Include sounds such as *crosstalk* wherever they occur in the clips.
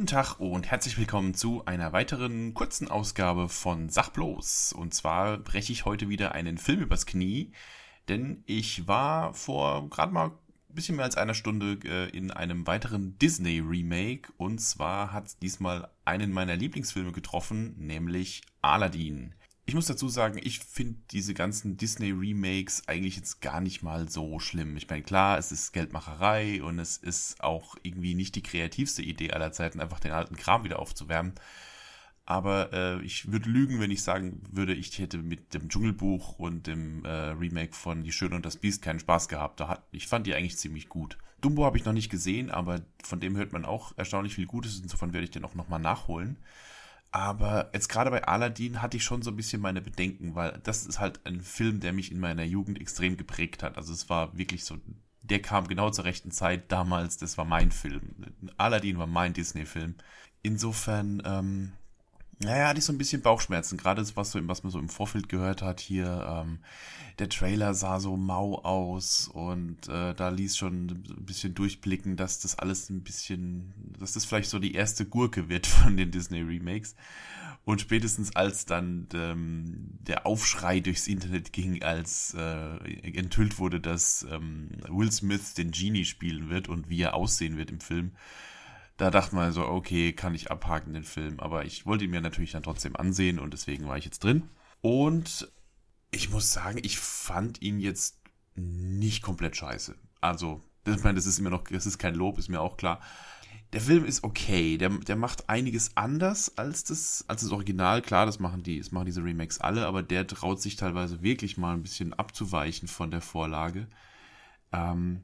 Guten Tag und herzlich willkommen zu einer weiteren kurzen Ausgabe von Sach bloß. Und zwar breche ich heute wieder einen Film übers Knie, denn ich war vor gerade mal ein bisschen mehr als einer Stunde äh, in einem weiteren Disney-Remake. Und zwar hat es diesmal einen meiner Lieblingsfilme getroffen, nämlich Aladdin. Ich muss dazu sagen, ich finde diese ganzen Disney-Remakes eigentlich jetzt gar nicht mal so schlimm. Ich meine, klar, es ist Geldmacherei und es ist auch irgendwie nicht die kreativste Idee aller Zeiten, einfach den alten Kram wieder aufzuwärmen. Aber äh, ich würde lügen, wenn ich sagen würde, ich hätte mit dem Dschungelbuch und dem äh, Remake von Die Schöne und das Biest keinen Spaß gehabt. Da hat, ich fand die eigentlich ziemlich gut. Dumbo habe ich noch nicht gesehen, aber von dem hört man auch erstaunlich viel Gutes. Insofern werde ich den auch nochmal nachholen. Aber jetzt gerade bei Aladdin hatte ich schon so ein bisschen meine Bedenken, weil das ist halt ein Film, der mich in meiner Jugend extrem geprägt hat. Also es war wirklich so, der kam genau zur rechten Zeit damals, das war mein Film. Aladdin war mein Disney-Film. Insofern, ähm, naja, hatte ich so ein bisschen Bauchschmerzen, gerade was, so, was man so im Vorfeld gehört hat hier. Ähm, der Trailer sah so mau aus und äh, da ließ schon ein bisschen durchblicken, dass das alles ein bisschen, dass das vielleicht so die erste Gurke wird *laughs* von den Disney Remakes. Und spätestens als dann ähm, der Aufschrei durchs Internet ging, als äh, enthüllt wurde, dass ähm, Will Smith den Genie spielen wird und wie er aussehen wird im Film, da dachte man so, okay, kann ich abhaken den Film. Aber ich wollte ihn mir natürlich dann trotzdem ansehen und deswegen war ich jetzt drin. Und ich muss sagen, ich fand ihn jetzt nicht komplett scheiße. Also, ich meine, das ist immer noch, das ist kein Lob, ist mir auch klar. Der Film ist okay, der, der macht einiges anders als das, als das Original. Klar, das machen die, das machen diese Remakes alle, aber der traut sich teilweise wirklich mal ein bisschen abzuweichen von der Vorlage. Ähm,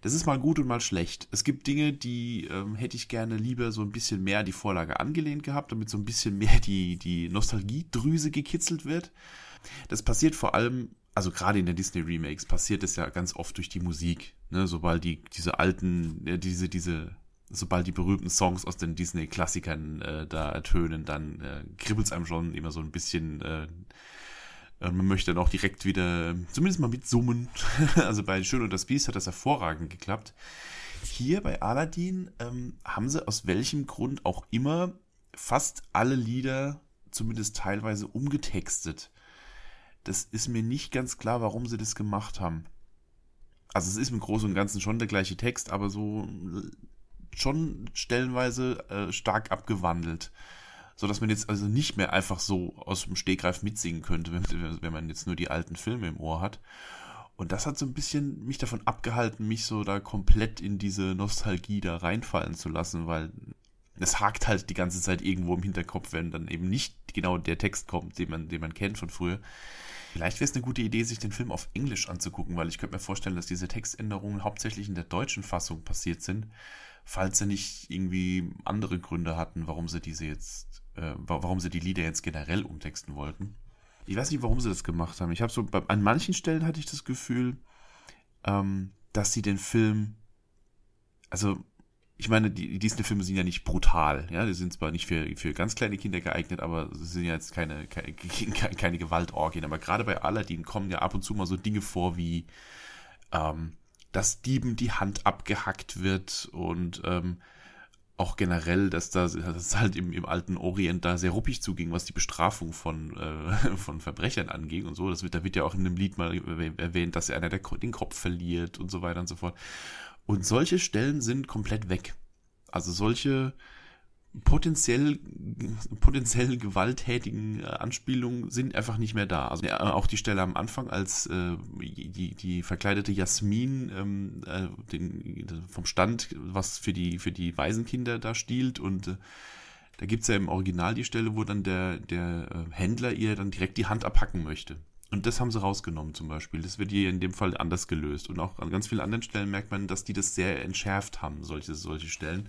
das ist mal gut und mal schlecht. Es gibt Dinge, die ähm, hätte ich gerne lieber so ein bisschen mehr die Vorlage angelehnt gehabt, damit so ein bisschen mehr die, die Nostalgiedrüse gekitzelt wird. Das passiert vor allem, also gerade in den Disney Remakes, passiert es ja ganz oft durch die Musik. Ne? Sobald die, diese alten, äh, diese, diese, sobald die berühmten Songs aus den Disney-Klassikern äh, da ertönen, dann äh, kribbelt es einem schon immer so ein bisschen äh, man möchte dann auch direkt wieder, zumindest mal mitsummen. *laughs* also bei Schön und das Biest hat das hervorragend geklappt. Hier bei Aladdin ähm, haben sie aus welchem Grund auch immer fast alle Lieder zumindest teilweise umgetextet. Das ist mir nicht ganz klar, warum sie das gemacht haben. Also es ist im Großen und Ganzen schon der gleiche Text, aber so schon stellenweise äh, stark abgewandelt so dass man jetzt also nicht mehr einfach so aus dem Stegreif mitsingen könnte, wenn, wenn man jetzt nur die alten Filme im Ohr hat. Und das hat so ein bisschen mich davon abgehalten, mich so da komplett in diese Nostalgie da reinfallen zu lassen, weil es hakt halt die ganze Zeit irgendwo im Hinterkopf, wenn dann eben nicht genau der Text kommt, den man, den man kennt von früher. Vielleicht wäre es eine gute Idee, sich den Film auf Englisch anzugucken, weil ich könnte mir vorstellen, dass diese Textänderungen hauptsächlich in der deutschen Fassung passiert sind, falls sie nicht irgendwie andere Gründe hatten, warum sie diese jetzt äh, warum sie die Lieder jetzt generell umtexten wollten. Ich weiß nicht, warum sie das gemacht haben. Ich habe so, an manchen Stellen hatte ich das Gefühl, ähm, dass sie den Film, also ich meine, die Disney-Filme sind ja nicht brutal, ja, die sind zwar nicht für, für ganz kleine Kinder geeignet, aber sie sind ja jetzt keine, keine, *laughs* keine Gewaltorgien. Aber gerade bei Aladdin kommen ja ab und zu mal so Dinge vor wie, ähm, dass Dieben die Hand abgehackt wird und ähm, auch generell, dass da dass halt im, im alten Orient da sehr ruppig zuging, was die Bestrafung von, äh, *laughs* von Verbrechern anging und so. Das wird, da wird ja auch in einem Lied mal erwähnt, dass einer der, den Kopf verliert und so weiter und so fort. Und solche Stellen sind komplett weg. Also solche potenziell, potenziell gewalttätigen äh, Anspielungen sind einfach nicht mehr da. Also ja, auch die Stelle am Anfang, als äh, die, die verkleidete Jasmin ähm, äh, den, vom Stand was für die, für die Waisenkinder da stiehlt und äh, da gibt's ja im Original die Stelle, wo dann der, der äh, Händler ihr dann direkt die Hand abhacken möchte. Und das haben sie rausgenommen zum Beispiel. Das wird hier in dem Fall anders gelöst. Und auch an ganz vielen anderen Stellen merkt man, dass die das sehr entschärft haben, solche, solche Stellen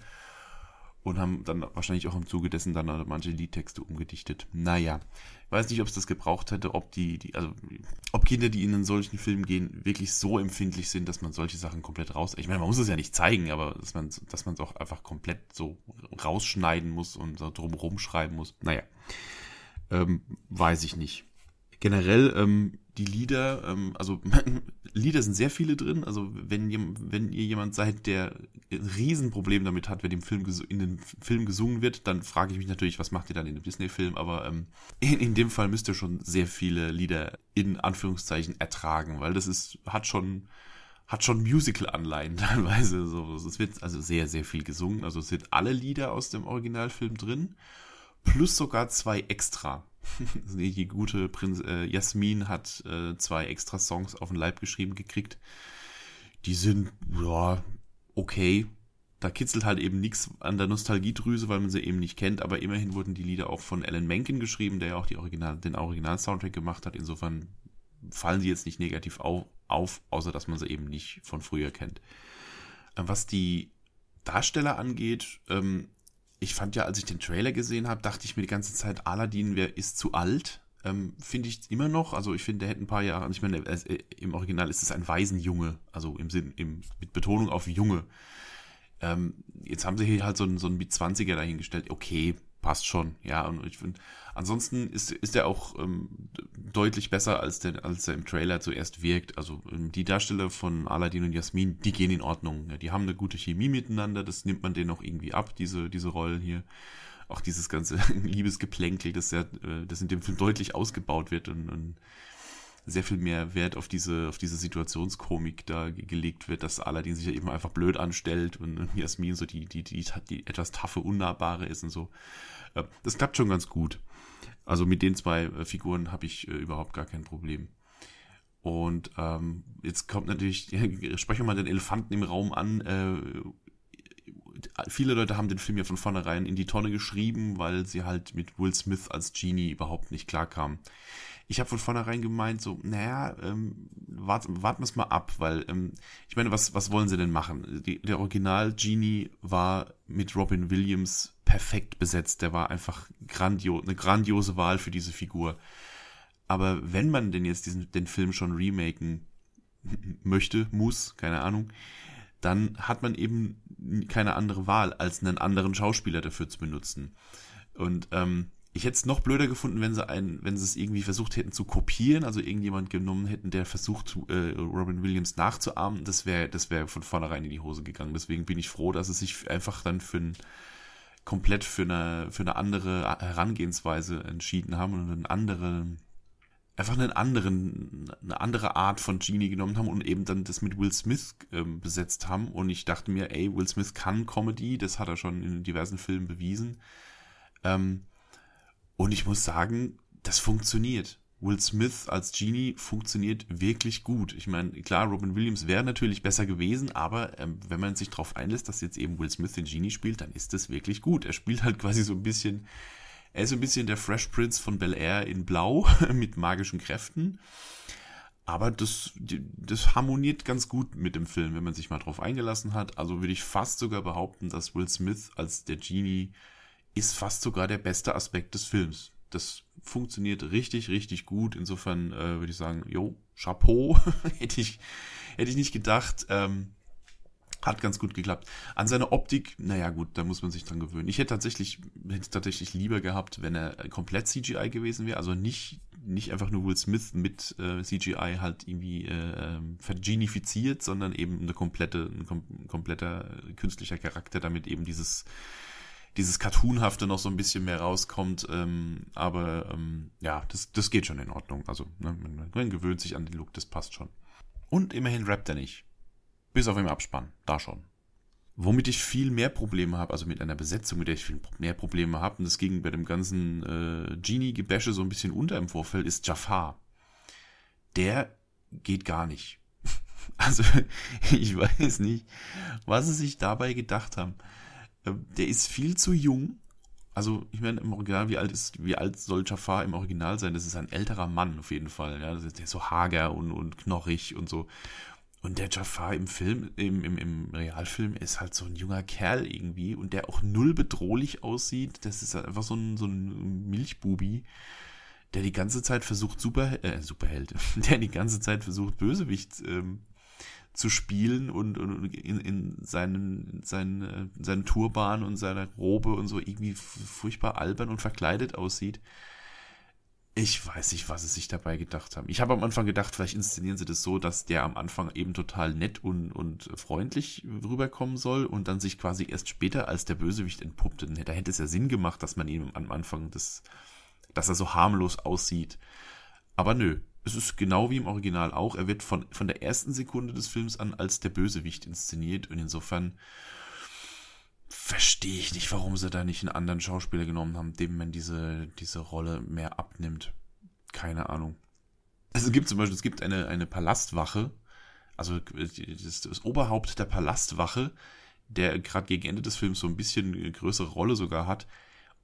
und haben dann wahrscheinlich auch im Zuge dessen dann manche Liedtexte umgedichtet. Naja, ich weiß nicht, ob es das gebraucht hätte, ob die, die, also ob Kinder, die in einen solchen Film gehen, wirklich so empfindlich sind, dass man solche Sachen komplett raus. Ich meine, man muss es ja nicht zeigen, aber dass man dass man es auch einfach komplett so rausschneiden muss und so drumherum schreiben muss. Naja, ähm, weiß ich nicht. Generell ähm, die Lieder, ähm, also *laughs* Lieder sind sehr viele drin. Also wenn, wenn ihr jemand seid, der ein Riesenproblem damit hat, wenn im Film in den Film gesungen wird, dann frage ich mich natürlich, was macht ihr dann in dem Disney-Film? Aber ähm, in, in dem Fall müsst ihr schon sehr viele Lieder in Anführungszeichen ertragen, weil das ist, hat schon hat schon Musical-Anleihen *laughs* teilweise. So. Es wird also sehr, sehr viel gesungen. Also es sind alle Lieder aus dem Originalfilm drin, plus sogar zwei extra. *laughs* Die gute Prinz äh, Jasmin hat äh, zwei extra Songs auf den Leib geschrieben gekriegt. Die sind, ja, okay. Da kitzelt halt eben nichts an der Nostalgiedrüse, weil man sie eben nicht kennt, aber immerhin wurden die Lieder auch von Alan Menken geschrieben, der ja auch die Original, den Original-Soundtrack gemacht hat. Insofern fallen sie jetzt nicht negativ auf, auf, außer dass man sie eben nicht von früher kennt. Äh, was die Darsteller angeht, ähm, ich fand ja, als ich den Trailer gesehen habe, dachte ich mir die ganze Zeit, Aladdin wer ist zu alt. Ähm, finde ich immer noch. Also ich finde, der hätte ein paar Jahre. Ich meine, äh, im Original ist es ein Waisenjunge, also im Sinn, im, mit Betonung auf Junge. Ähm, jetzt haben sie hier halt so einen, so einen Mit-20er dahingestellt. Okay, passt schon, ja. Und ich finde, ansonsten ist, ist er auch ähm, deutlich besser, als der, als er im Trailer zuerst wirkt. Also ähm, die Darsteller von Aladdin und Jasmin, die gehen in Ordnung. Ja, die haben eine gute Chemie miteinander, das nimmt man denen auch irgendwie ab, diese, diese Rollen hier. Auch dieses ganze *laughs* Liebesgeplänkel, das, ja, äh, das in dem Film deutlich ausgebaut wird und, und sehr viel mehr Wert auf diese, auf diese Situationskomik da gelegt wird, dass Aladdin sich ja eben einfach blöd anstellt und Jasmin so die, die, die, die etwas taffe, unnahbare ist und so. Das klappt schon ganz gut. Also mit den zwei äh, Figuren habe ich äh, überhaupt gar kein Problem. Und ähm, jetzt kommt natürlich, ja, *laughs* sprechen wir mal den Elefanten im Raum an. Äh, viele Leute haben den Film ja von vornherein in die Tonne geschrieben, weil sie halt mit Will Smith als Genie überhaupt nicht klarkamen. Ich habe von vornherein gemeint, so, naja, ähm, warten wart wir es mal ab, weil ähm, ich meine, was, was wollen sie denn machen? Die, der Original-Genie war mit Robin Williams perfekt besetzt. Der war einfach grandio eine grandiose Wahl für diese Figur. Aber wenn man denn jetzt diesen, den Film schon remaken *laughs* möchte, muss, keine Ahnung, dann hat man eben keine andere Wahl, als einen anderen Schauspieler dafür zu benutzen. Und ähm, ich hätte es noch blöder gefunden, wenn sie einen, wenn sie es irgendwie versucht hätten zu kopieren, also irgendjemand genommen hätten, der versucht, äh, Robin Williams nachzuahmen. Das wäre, das wäre von vornherein in die Hose gegangen. Deswegen bin ich froh, dass es sich einfach dann für ein komplett für eine, für eine andere Herangehensweise entschieden haben und einen anderen, einfach einen anderen, eine andere Art von Genie genommen haben und eben dann das mit Will Smith ähm, besetzt haben. Und ich dachte mir, ey, Will Smith kann Comedy, das hat er schon in diversen Filmen bewiesen. Ähm, und ich muss sagen, das funktioniert. Will Smith als Genie funktioniert wirklich gut. Ich meine, klar, Robin Williams wäre natürlich besser gewesen, aber ähm, wenn man sich darauf einlässt, dass jetzt eben Will Smith den Genie spielt, dann ist das wirklich gut. Er spielt halt quasi so ein bisschen, er ist so ein bisschen der Fresh Prince von Bel Air in Blau *laughs* mit magischen Kräften. Aber das, das harmoniert ganz gut mit dem Film, wenn man sich mal drauf eingelassen hat. Also würde ich fast sogar behaupten, dass Will Smith als der Genie ist fast sogar der beste Aspekt des Films. Das funktioniert richtig, richtig gut. Insofern äh, würde ich sagen, jo, Chapeau. *laughs* hätte, ich, hätte ich nicht gedacht. Ähm, hat ganz gut geklappt. An seine Optik, naja gut, da muss man sich dran gewöhnen. Ich hätte tatsächlich, hätte tatsächlich lieber gehabt, wenn er komplett CGI gewesen wäre. Also nicht, nicht einfach nur Will Smith mit äh, CGI halt irgendwie äh, ähm, vergenifiziert, sondern eben eine komplette, ein kom kompletter künstlicher Charakter, damit eben dieses dieses Cartoonhafte noch so ein bisschen mehr rauskommt. Ähm, aber ähm, ja, das, das geht schon in Ordnung. Also ne, man, man gewöhnt sich an den Look, das passt schon. Und immerhin rappt er nicht. Bis auf im Abspann, da schon. Womit ich viel mehr Probleme habe, also mit einer Besetzung, mit der ich viel mehr Probleme habe, und das ging bei dem ganzen äh, Genie-Gebäsche so ein bisschen unter im Vorfeld, ist Jafar. Der geht gar nicht. *laughs* Also, *laughs* ich weiß nicht, was sie sich dabei gedacht haben. Ähm, der ist viel zu jung. Also, ich meine, im Original, wie alt ist, wie alt soll Jafar im Original sein? Das ist ein älterer Mann auf jeden Fall. Ja, der ist so hager und, und knochig und so. Und der Jafar im Film, im, im, im Realfilm, ist halt so ein junger Kerl irgendwie und der auch null bedrohlich aussieht. Das ist einfach so ein, so ein Milchbubi, der die ganze Zeit versucht, Super, äh, Superheld, *laughs* der die ganze Zeit versucht, Bösewicht ähm, zu spielen und, und in, in seinen, seinen, seinen Turban und seiner Robe und so irgendwie furchtbar albern und verkleidet aussieht. Ich weiß nicht, was sie sich dabei gedacht haben. Ich habe am Anfang gedacht, vielleicht inszenieren sie das so, dass der am Anfang eben total nett und, und freundlich rüberkommen soll und dann sich quasi erst später als der Bösewicht entpuppt. Da hätte es ja Sinn gemacht, dass man ihm am Anfang das, dass er so harmlos aussieht. Aber nö, es ist genau wie im Original auch. Er wird von, von der ersten Sekunde des Films an als der Bösewicht inszeniert und insofern verstehe ich nicht, warum sie da nicht einen anderen Schauspieler genommen haben, dem man diese, diese Rolle mehr abnimmt. Keine Ahnung. Es gibt zum Beispiel, es gibt eine, eine Palastwache, also das, das Oberhaupt der Palastwache, der gerade gegen Ende des Films so ein bisschen größere Rolle sogar hat.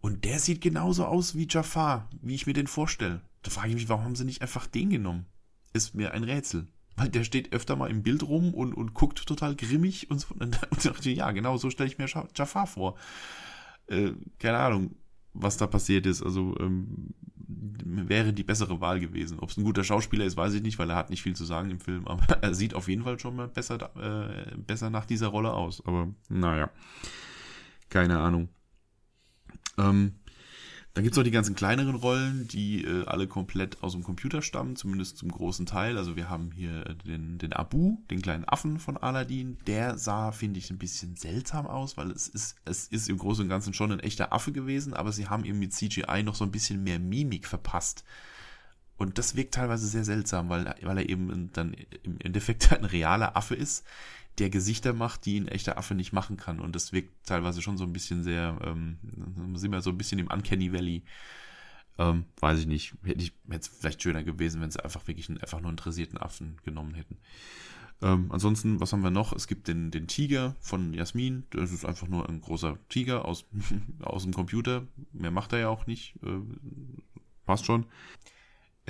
Und der sieht genauso aus wie Jafar, wie ich mir den vorstelle. Da frage ich mich, warum haben sie nicht einfach den genommen? Ist mir ein Rätsel. Weil der steht öfter mal im Bild rum und, und guckt total grimmig und so. *laughs* Und dann dachte ja, genau so stelle ich mir Jafar vor. Äh, keine Ahnung, was da passiert ist. Also ähm, wäre die bessere Wahl gewesen. Ob es ein guter Schauspieler ist, weiß ich nicht, weil er hat nicht viel zu sagen im Film. Aber *laughs* er sieht auf jeden Fall schon mal besser, äh, besser nach dieser Rolle aus. Aber naja, keine Ahnung. Ähm, dann gibt es noch die ganzen kleineren Rollen, die äh, alle komplett aus dem Computer stammen, zumindest zum großen Teil. Also wir haben hier äh, den, den Abu, den kleinen Affen von Aladdin. Der sah, finde ich, ein bisschen seltsam aus, weil es ist, es ist im Großen und Ganzen schon ein echter Affe gewesen, aber sie haben ihm mit CGI noch so ein bisschen mehr Mimik verpasst. Und das wirkt teilweise sehr seltsam, weil, weil er eben dann im Endeffekt *laughs* ein realer Affe ist, der Gesichter macht, die ein echter Affe nicht machen kann. Und das wirkt teilweise schon so ein bisschen sehr, ähm, sind wir so ein bisschen im Uncanny Valley. Ähm, weiß ich nicht. Hätte ich, hätte es vielleicht schöner gewesen, wenn sie einfach wirklich einen, einfach nur interessierten Affen genommen hätten. Ähm, ansonsten, was haben wir noch? Es gibt den, den Tiger von Jasmin. Das ist einfach nur ein großer Tiger aus, *laughs* aus dem Computer. Mehr macht er ja auch nicht. Äh, passt schon.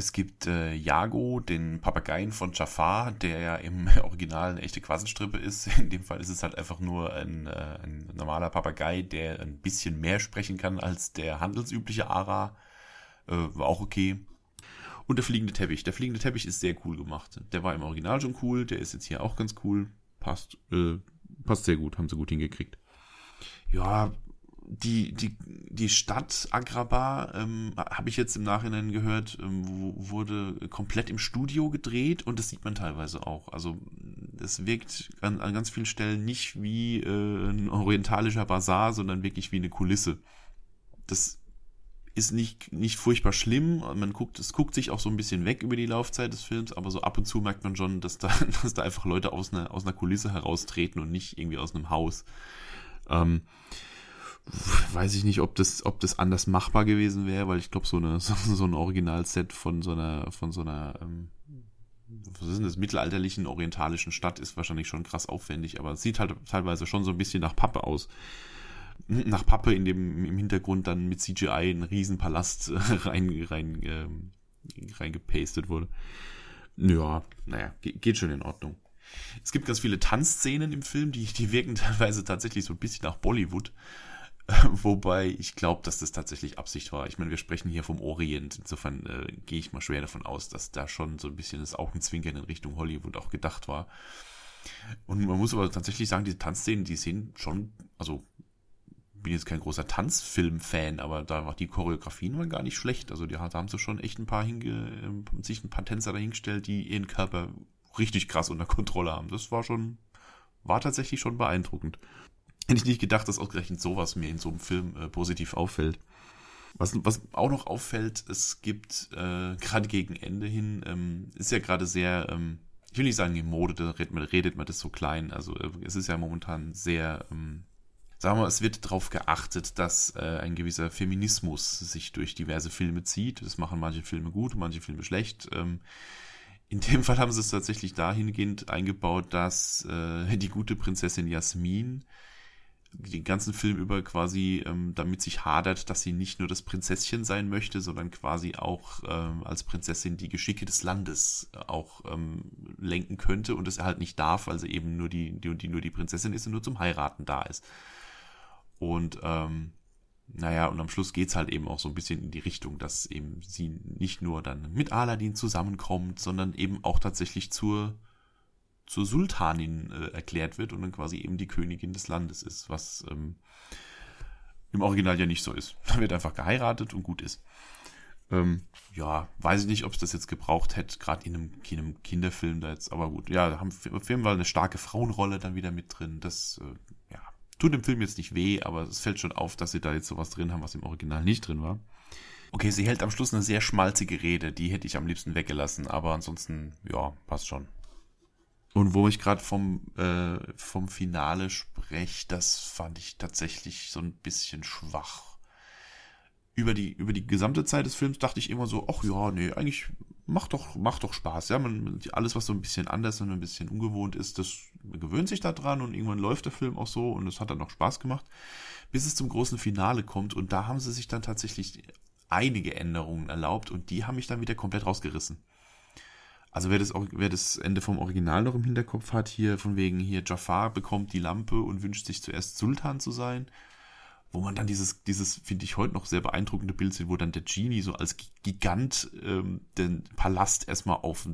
Es gibt äh, Jago, den Papageien von Jafar, der ja im *laughs* Original eine echte Quasselstrippe ist. In dem Fall ist es halt einfach nur ein, äh, ein normaler Papagei, der ein bisschen mehr sprechen kann als der handelsübliche Ara. Äh, war auch okay. Und der fliegende Teppich. Der fliegende Teppich ist sehr cool gemacht. Der war im Original schon cool, der ist jetzt hier auch ganz cool. Passt, äh, passt sehr gut, haben sie gut hingekriegt. Ja, die, die, die Stadt Agrabah, ähm, habe ich jetzt im Nachhinein gehört, ähm, wurde komplett im Studio gedreht und das sieht man teilweise auch. Also es wirkt an, an ganz vielen Stellen nicht wie äh, ein orientalischer Bazar, sondern wirklich wie eine Kulisse. Das ist nicht, nicht furchtbar schlimm. Man guckt, es guckt sich auch so ein bisschen weg über die Laufzeit des Films, aber so ab und zu merkt man schon, dass da, *laughs* dass da einfach Leute aus einer, aus einer Kulisse heraustreten und nicht irgendwie aus einem Haus. Ähm, weiß ich nicht, ob das, ob das anders machbar gewesen wäre, weil ich glaube, so *laughs* so, so ein Originalset von so einer, von so einer, ähm, was ist denn das, mittelalterlichen orientalischen Stadt ist wahrscheinlich schon krass aufwendig, aber es sieht halt teilweise schon so ein bisschen nach Pappe aus. Nach Pappe in dem, im Hintergrund dann mit CGI ein Riesenpalast *laughs* rein, rein, ähm, reingepastet wurde. Ja, naja, geht schon in Ordnung. Es gibt ganz viele Tanzszenen im Film, die, die wirken teilweise tatsächlich so ein bisschen nach Bollywood. *laughs* Wobei ich glaube, dass das tatsächlich Absicht war. Ich meine, wir sprechen hier vom Orient. Insofern äh, gehe ich mal schwer davon aus, dass da schon so ein bisschen das Augenzwinkern in Richtung Hollywood auch gedacht war. Und man muss aber tatsächlich sagen, diese Tanzszenen, die sehen schon, also bin jetzt kein großer Tanzfilm-Fan, aber da war die Choreografien waren gar nicht schlecht. Also die, da haben sie schon echt ein paar hinge, äh, sich ein paar Tänzer dahingestellt, die ihren Körper richtig krass unter Kontrolle haben. Das war schon, war tatsächlich schon beeindruckend. Hätte ich nicht gedacht, dass ausgerechnet sowas mir in so einem Film äh, positiv auffällt. Was, was auch noch auffällt, es gibt äh, gerade gegen Ende hin, ähm, ist ja gerade sehr, ähm, ich will nicht sagen in Mode, da redet man, redet man das so klein. Also äh, es ist ja momentan sehr, ähm, sagen wir mal, es wird darauf geachtet, dass äh, ein gewisser Feminismus sich durch diverse Filme zieht. Das machen manche Filme gut, manche Filme schlecht. Ähm, in dem Fall haben sie es tatsächlich dahingehend eingebaut, dass äh, die gute Prinzessin Jasmin den ganzen Film über quasi ähm, damit sich hadert, dass sie nicht nur das Prinzesschen sein möchte, sondern quasi auch ähm, als Prinzessin die Geschicke des Landes auch ähm, lenken könnte und es halt nicht darf, also eben nur die, die, die nur die Prinzessin ist und nur zum Heiraten da ist. Und ähm, naja, und am Schluss geht's halt eben auch so ein bisschen in die Richtung, dass eben sie nicht nur dann mit Aladdin zusammenkommt, sondern eben auch tatsächlich zur zur Sultanin äh, erklärt wird und dann quasi eben die Königin des Landes ist, was ähm, im Original ja nicht so ist. *laughs* Da wird einfach geheiratet und gut ist. Ähm, ja, weiß ich nicht, ob es das jetzt gebraucht hätte, gerade in einem, in einem, Kinderfilm da jetzt, aber gut, ja, da haben auf jeden Fall eine starke Frauenrolle dann wieder mit drin. Das, äh, ja, tut dem Film jetzt nicht weh, aber es fällt schon auf, dass sie da jetzt sowas drin haben, was im Original nicht drin war. Okay, sie hält am Schluss eine sehr schmalzige Rede, die hätte ich am liebsten weggelassen, aber ansonsten, ja, passt schon. Und wo ich gerade vom, äh, vom Finale spreche, das fand ich tatsächlich so ein bisschen schwach über die, über die gesamte Zeit des Films dachte ich immer so, ach ja, nee, eigentlich macht doch, macht doch Spaß. Ja, man, alles, was so ein bisschen anders und ein bisschen ungewohnt ist, das gewöhnt sich da dran und irgendwann läuft der Film auch so und es hat dann noch Spaß gemacht, bis es zum großen Finale kommt und da haben sie sich dann tatsächlich einige Änderungen erlaubt und die haben mich dann wieder komplett rausgerissen. Also wer das, wer das Ende vom Original noch im Hinterkopf hat, hier von wegen hier Jafar bekommt die Lampe und wünscht sich zuerst Sultan zu sein wo man dann dieses, dieses finde ich heute noch sehr beeindruckende Bild sieht, wo dann der Genie so als Gigant ähm, den Palast erstmal auf,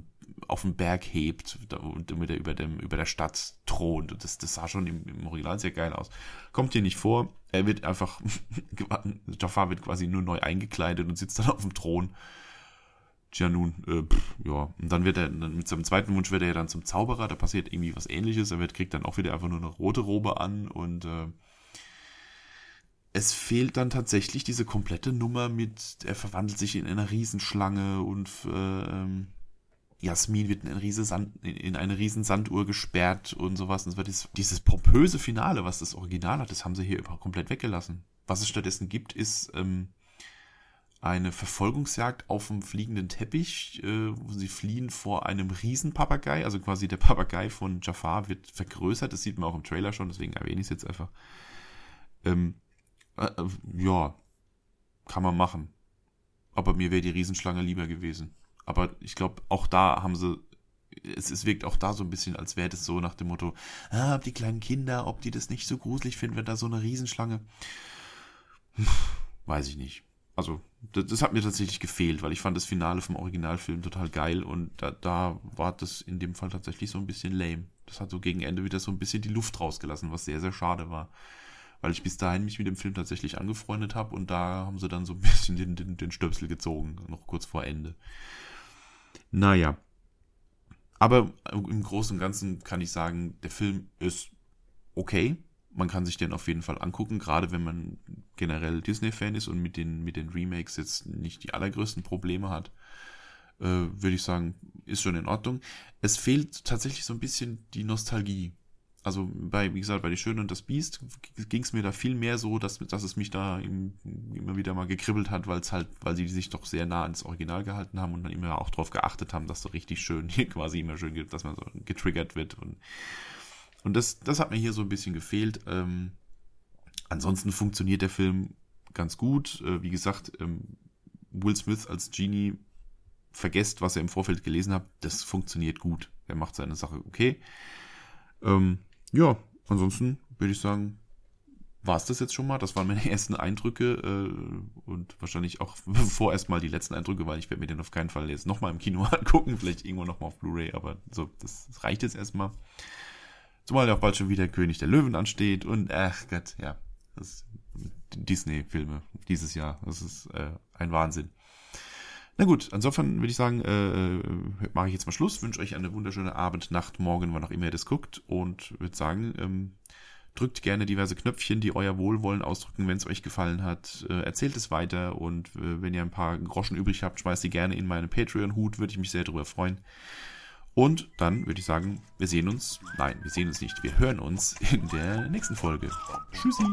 auf den Berg hebt und damit er über, dem, über der Stadt thront. Und das, das sah schon im, im Original sehr geil aus. Kommt hier nicht vor. Er wird einfach, *laughs* Jafar wird quasi nur neu eingekleidet und sitzt dann auf dem Thron. Tja, nun, äh, pff, ja. Und dann wird er, dann mit seinem zweiten Wunsch wird er ja dann zum Zauberer, da passiert irgendwie was ähnliches. Er wird, kriegt dann auch wieder einfach nur eine rote Robe an und äh, es fehlt dann tatsächlich diese komplette Nummer mit, er verwandelt sich in eine Riesenschlange und äh, ähm, Jasmin wird in eine, riese Sand, in eine riesen gesperrt und sowas. Und wird dieses, dieses pompöse Finale, was das Original hat, das haben sie hier komplett weggelassen. Was es stattdessen gibt, ist ähm, eine Verfolgungsjagd auf dem fliegenden Teppich, äh, wo sie fliehen vor einem Riesenpapagei. Also quasi der Papagei von Jafar wird vergrößert. Das sieht man auch im Trailer schon, deswegen erwähne ich es jetzt einfach. Ähm, äh, ja, kann man machen. Aber mir wäre die Riesenschlange lieber gewesen. Aber ich glaube, auch da haben sie, es, es wirkt auch da so ein bisschen, als wäre das so nach dem Motto, ah, die kleinen Kinder, ob die das nicht so gruselig finden, wenn da so eine Riesenschlange. Weiß ich nicht. Also, das, das, hat mir tatsächlich gefehlt, weil ich fand das Finale vom Originalfilm total geil und da, da war das in dem Fall tatsächlich so ein bisschen lame. Das hat so gegen Ende wieder so ein bisschen die Luft rausgelassen, was sehr, sehr schade war weil ich bis dahin mich mit dem Film tatsächlich angefreundet habe und da haben sie dann so ein *laughs* bisschen den, den, den Stöpsel gezogen, noch kurz vor Ende. Naja. Aber im Großen und Ganzen kann ich sagen, der Film ist okay. Man kann sich den auf jeden Fall angucken, gerade wenn man generell Disney-Fan ist und mit den, mit den Remakes jetzt nicht die allergrößten Probleme hat. Äh, würde ich sagen, ist schon in Ordnung. Es fehlt tatsächlich so ein bisschen die Nostalgie also bei, wie gesagt, bei Die Schöne und das Biest ging es mir da viel mehr so, dass, dass es mich da immer wieder mal gekribbelt hat, weil es halt, weil sie sich doch sehr nah ans Original gehalten haben und dann immer auch darauf geachtet haben, dass so richtig schön *laughs* hier quasi immer schön, dass man so getriggert wird und, und das, das hat mir hier so ein bisschen gefehlt. Ähm, ansonsten funktioniert der Film ganz gut. Äh, wie gesagt, ähm, Will Smith als Genie vergesst, was er im Vorfeld gelesen hat, das funktioniert gut. Er macht seine Sache okay. Ähm, ja, ansonsten würde ich sagen, war es das jetzt schon mal. Das waren meine *laughs* ersten Eindrücke äh, und wahrscheinlich auch *laughs* vorerst mal die letzten Eindrücke, weil ich werde mir den auf keinen Fall jetzt nochmal im Kino *laughs* angucken, vielleicht irgendwo nochmal auf Blu-ray, aber so, das, das reicht jetzt erstmal. Zumal ja auch bald schon wieder König der Löwen ansteht und ach Gott, ja, Disney-Filme dieses Jahr, das ist äh, ein Wahnsinn. Na gut, insofern würde ich sagen, äh, äh, mache ich jetzt mal Schluss, wünsche euch eine wunderschöne Abend, Nacht, Morgen, wann auch immer ihr das guckt und würde sagen, ähm, drückt gerne diverse Knöpfchen, die euer Wohlwollen ausdrücken, wenn es euch gefallen hat. Äh, erzählt es weiter und äh, wenn ihr ein paar Groschen übrig habt, schmeißt sie gerne in meinen Patreon-Hut, würde ich mich sehr darüber freuen. Und dann würde ich sagen, wir sehen uns, nein, wir sehen uns nicht, wir hören uns in der nächsten Folge. Tschüssi!